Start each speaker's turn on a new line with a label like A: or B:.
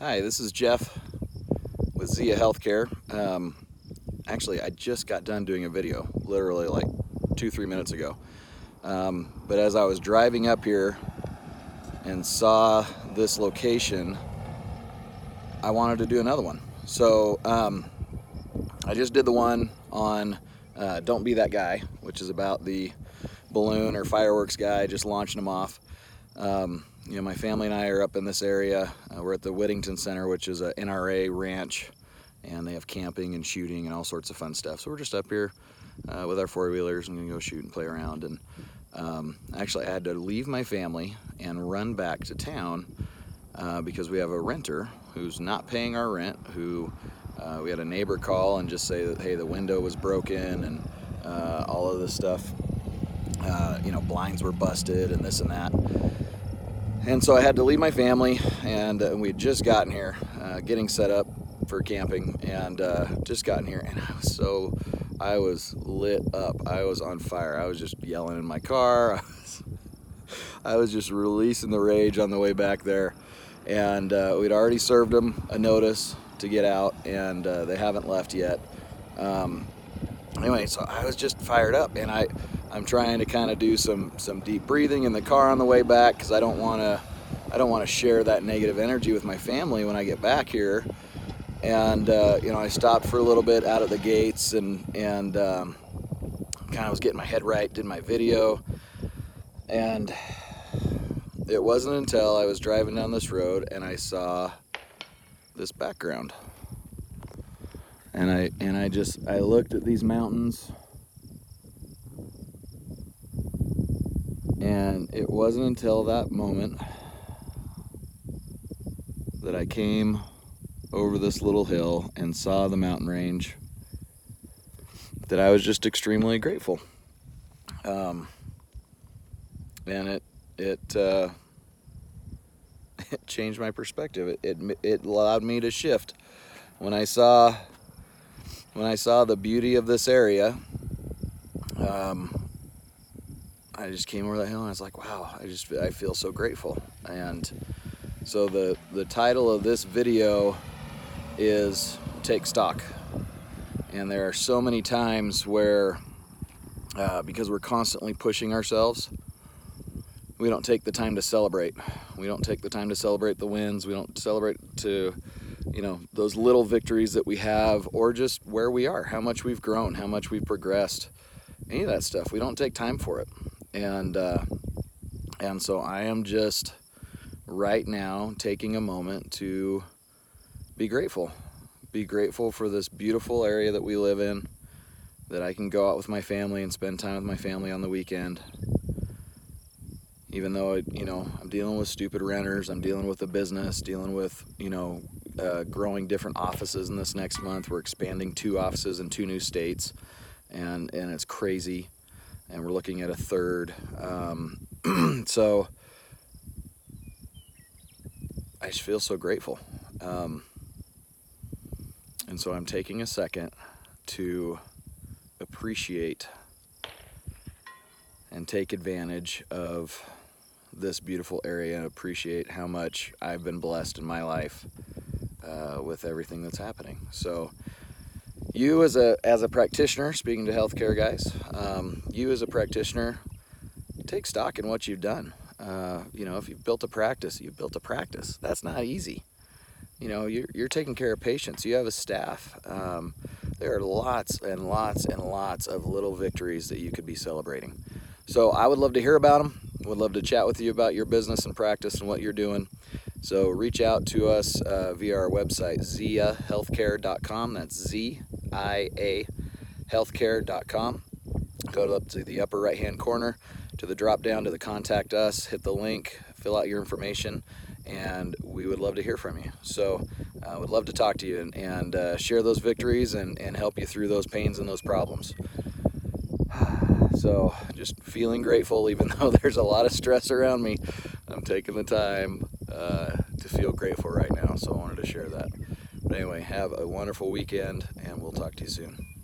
A: Hi, this is Jeff with Zia Healthcare. Um, actually, I just got done doing a video, literally like two, three minutes ago. Um, but as I was driving up here and saw this location, I wanted to do another one. So um, I just did the one on uh, Don't Be That Guy, which is about the balloon or fireworks guy just launching them off. Um, you know, my family and I are up in this area. Uh, we're at the Whittington Center, which is a NRA ranch, and they have camping and shooting and all sorts of fun stuff. So we're just up here uh, with our four wheelers and gonna go shoot and play around. And um, actually, I had to leave my family and run back to town uh, because we have a renter who's not paying our rent. Who uh, we had a neighbor call and just say that hey, the window was broken and uh, all of this stuff. Uh, you know, blinds were busted and this and that. And so I had to leave my family, and uh, we had just gotten here, uh, getting set up for camping, and uh, just gotten here, and I was so, I was lit up. I was on fire. I was just yelling in my car. I was, I was just releasing the rage on the way back there, and uh, we'd already served them a notice to get out, and uh, they haven't left yet. Um, anyway, so I was just fired up, and I I'm trying to kind of do some some deep breathing in the car on the way back because I don't want to I don't want to share that negative energy with my family when I get back here. And uh, you know, I stopped for a little bit out of the gates and and um, kind of was getting my head right, did my video, and it wasn't until I was driving down this road and I saw this background. And I and I just I looked at these mountains And it wasn't until that moment that I came over this little hill and saw the mountain range that I was just extremely grateful. Um, and it it uh, it changed my perspective. It, it it allowed me to shift when I saw when I saw the beauty of this area. Um, I just came over that hill and I was like, wow, I just I feel so grateful. And so the the title of this video is take stock. And there are so many times where uh, because we're constantly pushing ourselves, we don't take the time to celebrate. We don't take the time to celebrate the wins. We don't celebrate to, you know, those little victories that we have, or just where we are, how much we've grown, how much we've progressed, any of that stuff. We don't take time for it and uh, and so I am just right now taking a moment to be grateful. Be grateful for this beautiful area that we live in, that I can go out with my family and spend time with my family on the weekend. Even though, you know, I'm dealing with stupid renters, I'm dealing with a business, dealing with, you know, uh, growing different offices in this next month. We're expanding two offices in two new states, and, and it's crazy and we're looking at a third. Um, so I just feel so grateful. Um, and so I'm taking a second to appreciate and take advantage of this beautiful area and appreciate how much I've been blessed in my life uh, with everything that's happening. So you as a as a practitioner, speaking to healthcare guys, um, you as a practitioner, take stock in what you've done. Uh, you know, if you've built a practice, you've built a practice. That's not easy. You know, you're, you're taking care of patients. You have a staff. Um, there are lots and lots and lots of little victories that you could be celebrating. So I would love to hear about them. Would love to chat with you about your business and practice and what you're doing. So reach out to us uh, via our website, ziahealthcare.com. That's Z I A healthcare.com. Go up to the upper right hand corner to the drop down to the contact us, hit the link, fill out your information, and we would love to hear from you. So, I uh, would love to talk to you and, and uh, share those victories and, and help you through those pains and those problems. So, just feeling grateful, even though there's a lot of stress around me. I'm taking the time uh, to feel grateful right now. So, I wanted to share that. But anyway, have a wonderful weekend, and we'll talk to you soon.